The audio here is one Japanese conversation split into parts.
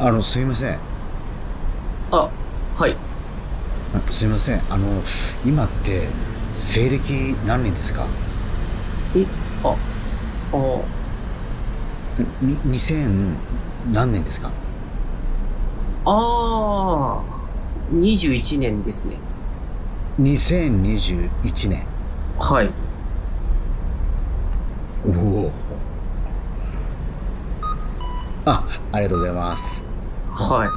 あのすいません。あ、はい。あすいません。あの今って西暦何年ですか？え、あ、あ、に2000何年ですか？あー、21年ですね。2021年。はい。おお。あありがとうございますはい。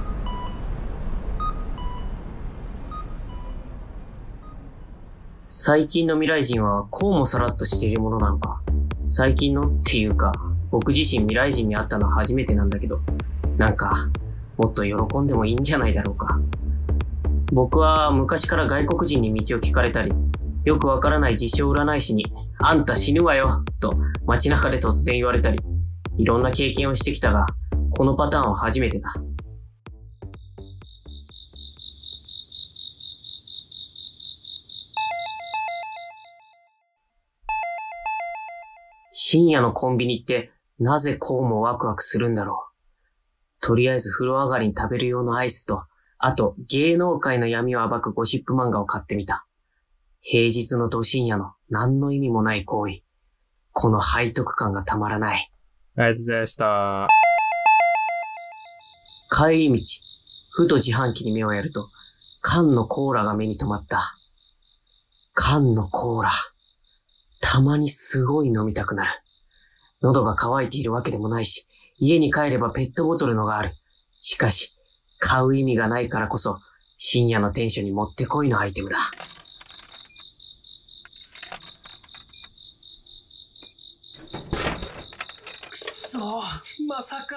最近の未来人はこうもさらっとしているものなのか？最近のっていうか、僕自身未来人に会ったのは初めてなんだけど、なんか、もっと喜んでもいいんじゃないだろうか。僕は昔から外国人に道を聞かれたり、よくわからない自称占い師に、あんた死ぬわよ、と街中で突然言われたり、いろんな経験をしてきたが、このパターンは初めてだ。深夜のコンビニってなぜこうもワクワクするんだろう。とりあえず風呂上がりに食べる用のアイスと、あと芸能界の闇を暴くゴシップ漫画を買ってみた。平日のど深夜の何の意味もない行為。この背徳感がたまらない。ありがとうございました。帰り道、ふと自販機に目をやると、缶のコーラが目に留まった。缶のコーラ。たまにすごい飲みたくなる。喉が渇いているわけでもないし、家に帰ればペットボトルのがある。しかし、買う意味がないからこそ、深夜のテンションにもってこいのアイテムだ。くそ、まさか。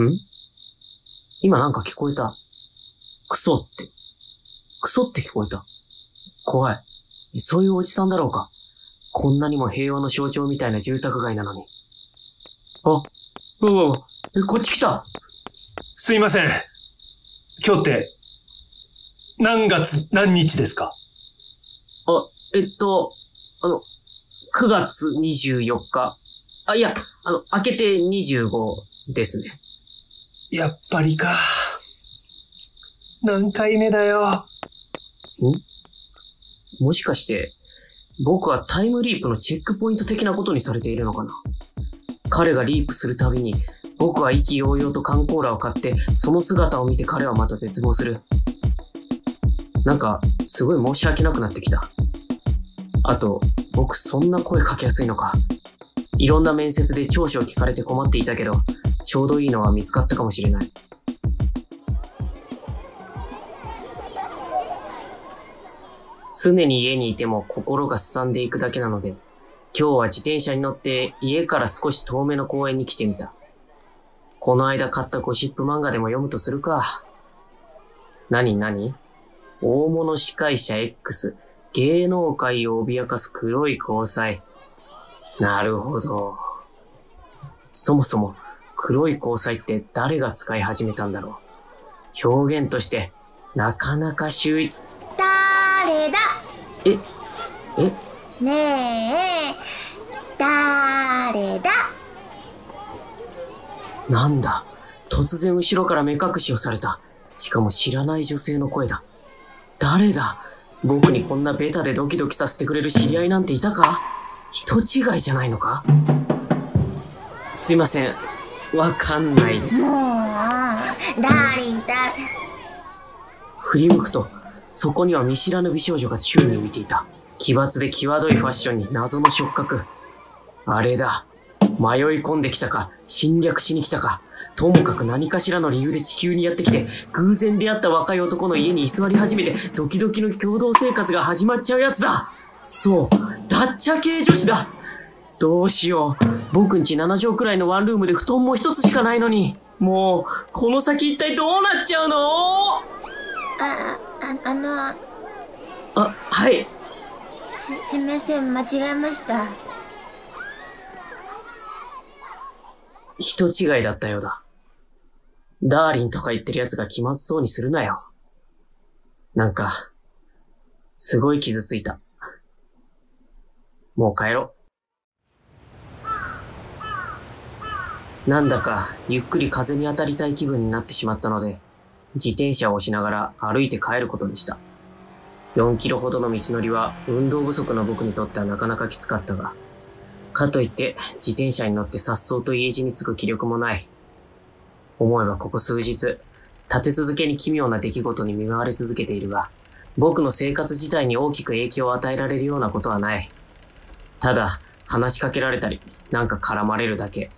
ん？今なんか聞こえた。クソって。クソって聞こえた。怖い。そういうおじさんだろうか。こんなにも平和の象徴みたいな住宅街なのに。あ、うわ、え、こっち来た。すいません。今日って、何月何日ですか？あ、えっと、あの、9月24日。あ、いや、あの、明けて25ですね。やっぱりか。何回目だよ。もしかして、僕はタイムリープのチェックポイント的なことにされているのかな？彼がリープするたびに、僕は意気揚々と缶コーラを買って、その姿を見て彼はまた絶望する。なんか、すごい申し訳なくなってきた。あと、僕そんな声かけやすいのか。いろんな面接で長所を聞かれて困っていたけど、ちょうどいいのが見つかったかもしれない。常に家にいても心がすさんでいくだけなので、今日は自転車に乗って家から少し遠めの公園に来てみた。この間買ったゴシップ漫画でも読むとするか。何何？大物司会者 X、芸能界を脅かす黒い交際。なるほど。そもそも黒い交際って誰が使い始めたんだろう。表現としてなかなか秀逸。え、え、ねえ誰だ？なんだ？突然後ろから目隠しをされた。しかも知らない女性の声だ。誰だ？僕にこんなベタでドキドキさせてくれる知り合いなんていたか？人違いじゃないのか？すいません。わかんないです。もうダーリンだ？振り向くと、そこには見知らぬ美少女が宙に浮いていた。奇抜で際どいファッションに謎の触覚。あれだ。迷い込んできたか、侵略しに来たか、ともかく何かしらの理由で地球にやってきて、偶然出会った若い男の家に居座り始めて、ドキドキの共同生活が始まっちゃうやつだそう、ダッチャ系女子だどうしよう。僕んち7畳くらいのワンルームで布団も一つしかないのに。もう、この先一体どうなっちゃうの？あ、あ、あの、あ、はい。す、すみません、間違えました。人違いだったようだ。ダーリンとか言ってる奴が気まずそうにするなよ。なんか、すごい傷ついた。もう帰ろう。なんだかゆっくり風に当たりたい気分になってしまったので、自転車を押しながら歩いて帰ることにした。4キロほどの道のりは運動不足の僕にとってはなかなかきつかったが、かといって自転車に乗って颯爽と家路に着く気力もない。思えばここ数日、立て続けに奇妙な出来事に見舞われ続けているが、僕の生活自体に大きく影響を与えられるようなことはない。ただ、話しかけられたり、なんか絡まれるだけ。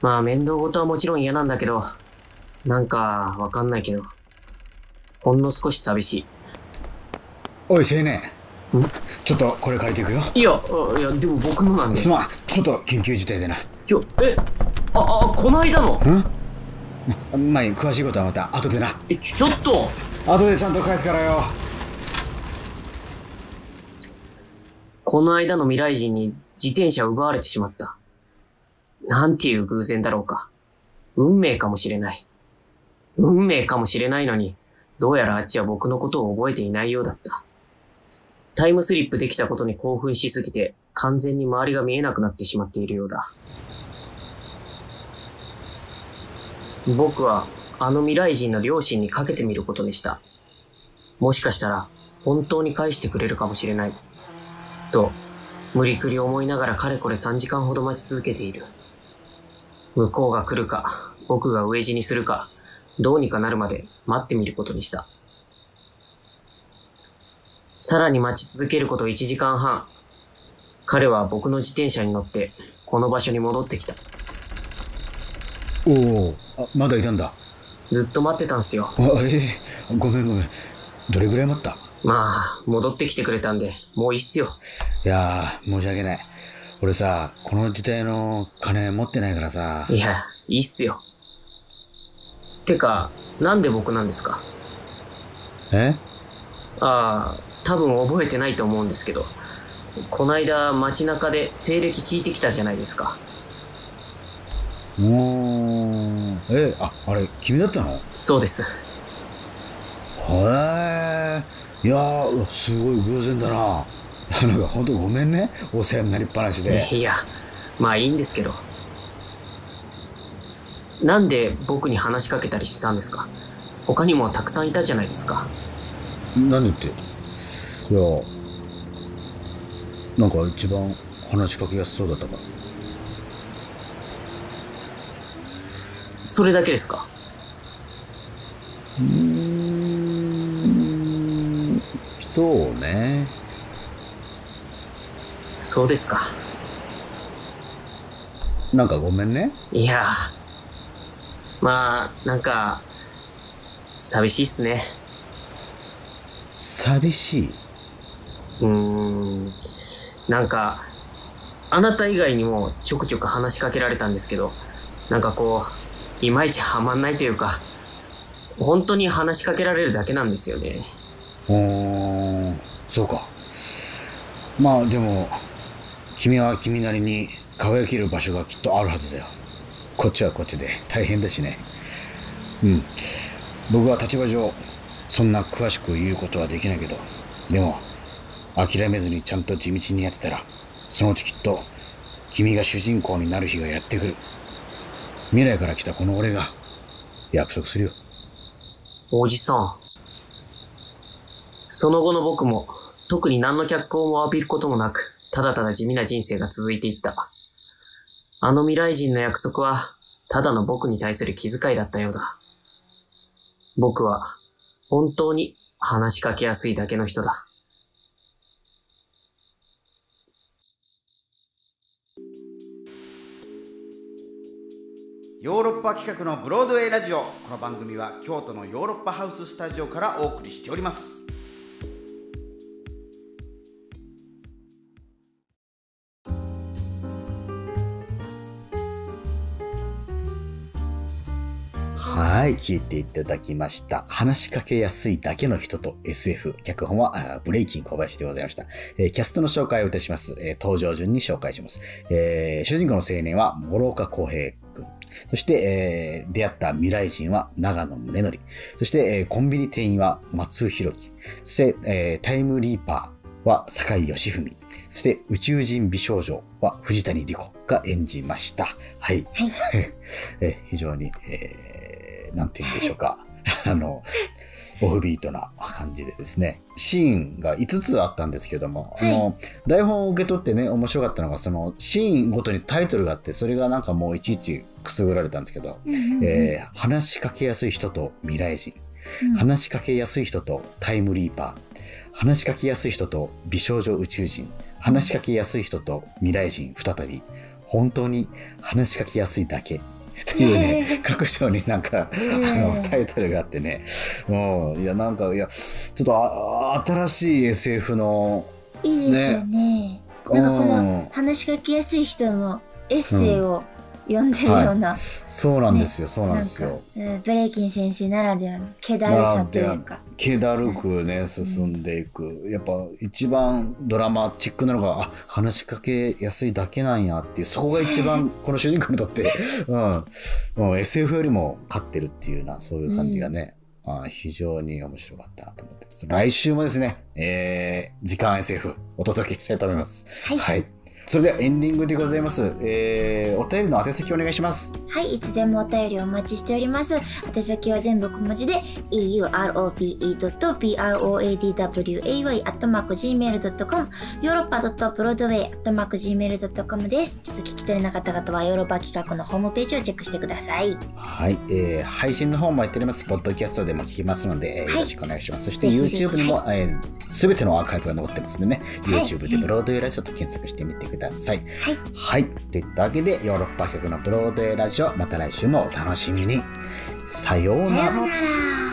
まあ面倒事はもちろん嫌なんだけど、なんかわかんないけど、ほんの少し寂しい。おい青年ちょっとこれ借りていくよいや、あいや、でも僕のなんで。すまんちょっと緊急事態でなちょ、え、あ、あ、この間の？まあいい詳しいことはまた後でなえ、ちょ、ちょっと後でちゃんと返すからよこの間の未来人に自転車を奪われてしまった。なんていう偶然だろうか。運命かもしれない。運命かもしれないのに、どうやらあっちは僕のことを覚えていないようだった。タイムスリップできたことに興奮しすぎて、完全に周りが見えなくなってしまっているようだ。僕は、あの未来人の両親にかけてみることにした。もしかしたら、本当に返してくれるかもしれない。と、無理くり思いながらかれこれ3時間ほど待ち続けている。向こうが来るか、僕が飢え死にするか、どうにかなるまで待ってみることにした。さらに待ち続けること1時間半。彼は僕の自転車に乗って、この場所に戻ってきた。おおあまだいたんだずっと待ってたんすよ。あええごめんごめんどれぐらい待った？まあ、戻ってきてくれたんで、もういいっすよ。いやー申し訳ない俺さこの時代の金持ってないからさいや、いいっすよ。てか、なんで僕なんですか？え？ああ、多分覚えてないと思うんですけど、こないだ街中で西暦聞いてきたじゃないですか。もうえああれ君だったの？へそうです。えいやすごい偶然だな。なんか本当ごめんね。お世話になりっぱなしで。いや、まあいいんですけど。なんで僕に話しかけたりしたんですか？他にもたくさんいたじゃないですか。何って？いやなんか一番話しかけやすそうだったか。らそれだけですか？うーんそうね。そうですか。なんかごめんね。いやまあ、なんか、寂しいっすね。寂しい？うーん。なんか、あなた以外にもちょくちょく話しかけられたんですけど、なんかこう、いまいちハマんないというか、本当に話しかけられるだけなんですよね。うーんそうかまあでも君は君なりに輝ける場所がきっとあるはずだよこっちはこっちで大変だしね。うん。僕は立場上そんな詳しく言うことはできないけど。でも諦めずにちゃんと地道にやってたらそのうちきっと君が主人公になる日がやってくる。未来から来たこの俺が約束するよ。おじさん。その後の僕も、特に何の脚光も浴びることもなく、ただただ地味な人生が続いていった。あの未来人の約束は、ただの僕に対する気遣いだったようだ。僕は、本当に話しかけやすいだけの人だ。ヨーロッパ企画のブロードウェイラジオこの番組は京都のヨーロッパハウススタジオからお送りしております聞いていただきました。話しかけやすいだけの人と SF。脚本はブレイキン小林でございました。えーキャストの紹介をいたします。えー登場順に紹介します。えー主人公の青年は諸岡康平君。そして、えー出会った未来人は長野宗則。そして、えーコンビニ店員は松尾弘樹。そして、えータイムリーパーは坂井義文。そして宇宙人美少女は藤谷莉子。が演じました。はい。はい え非常に、えー、なんて言うんでしょうか。あの、オフビートな感じでですね、シーンが5つあったんですけども、はい。あの、台本を受け取ってね、面白かったのが、その、シーンごとにタイトルがあって、それがなんかもういちいちくすぐられたんですけど、うんうんうん。えー話しかけやすい人と未来人、うん。話しかけやすい人とタイムリーパー、話しかけやすい人と美少女宇宙人、話しかけやすい人と未来人再び、本当に話しかけやすいだけ。というね、各章になんか、あの、タイトルがあってね、もう、いや、なんか、いや、ちょっとあ、新しい SF の、いいですよね。なんかこうん。の話しかけやすい人のエッセイをでるような、そうなんですよ、そうなんですよ。うんブレイキン先生ならではの気だるさというか。気だるくね、進んでいく。やっぱ一番ドラマチックなのが、あ、話しかけやすいだけなんやっていう、そこが一番この主人公にとって、うん、もう SF よりも勝ってるっていうような、そういう感じがね、あ非常に面白かったなと思ってます。来週もですね、えー、時間 SF お届けしたいと思います。はいそれではエンディングでございます。えー、お便りの宛先お願いします。はい、いつでもお便りお待ちしております。宛先は全部小文字で europe.broadway.gmail.com ヨーロッパ .broadway.gmail.com です。ちょっと聞き取れなかった方はヨーロッパ企画のホームページをチェックしてください。はい、えー配信の方もやっております。ポッドキャストでも聞けますので、えーはいよろしくお願いします。そして YouTube にも、えすべてのアーカイブが残ってますんでね、はい YouTube でブロードウェイラジオと検索してみてください。はい。はい。といったわけで、ヨーロッパ局のブロードウェイラジオ、また来週もお楽しみに。さようなら。